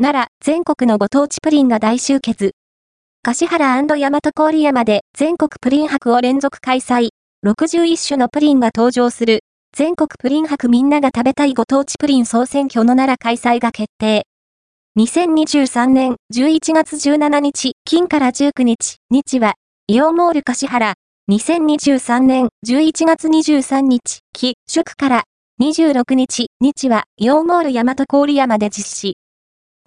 奈良、全国のご当地プリンが大集結。橿原大和郡山で全国プリン博を連続開催。61種のプリンが登場する。全国プリン博みんなが食べたいご当地プリン総選挙の奈良開催が決定。2023年11月17日、金から19日、日は、イオンモール橿原。2023年11月23日、木、祝から、26日、日は、イオンモール大和郡山で実施。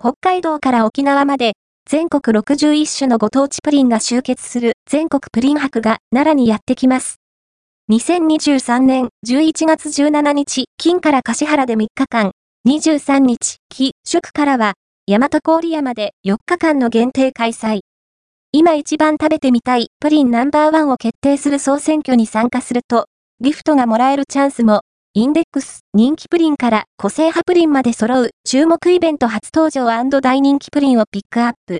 北海道から沖縄まで、全国61種のご当地プリンが集結する全国プリン博が奈良にやってきます。2023年11月17日、金から橿原で3日間、23日、木、祝からは、大和郡山で4日間の限定開催。今一番食べてみたいプリンナンバーワンを決定する総選挙に参加すると、ギフトがもらえるチャンスもインデックス、人気プリンから個性派プリンまで揃う注目イベント初登場大人気プリンをピックアップ。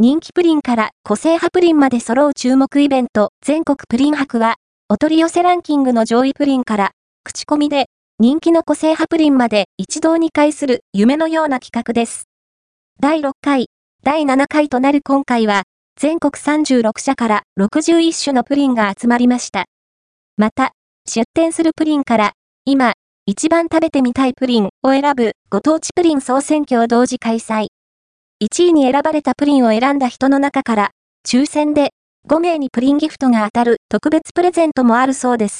人気プリンから個性派プリンまで揃う注目イベント全国プリン博は、お取り寄せランキングの上位プリンから、口コミで人気の個性派プリンまで一堂に会する夢のような企画です。第6回、第7回となる今回は、全国36社から61種のプリンが集まりました。また、出展するプリンから今、一番食べてみたいプリンを選ぶご当地プリン総選挙を同時開催。1位に選ばれたプリンを選んだ人の中から、抽選で5名にプリンギフトが当たる特別プレゼントもあるそうです。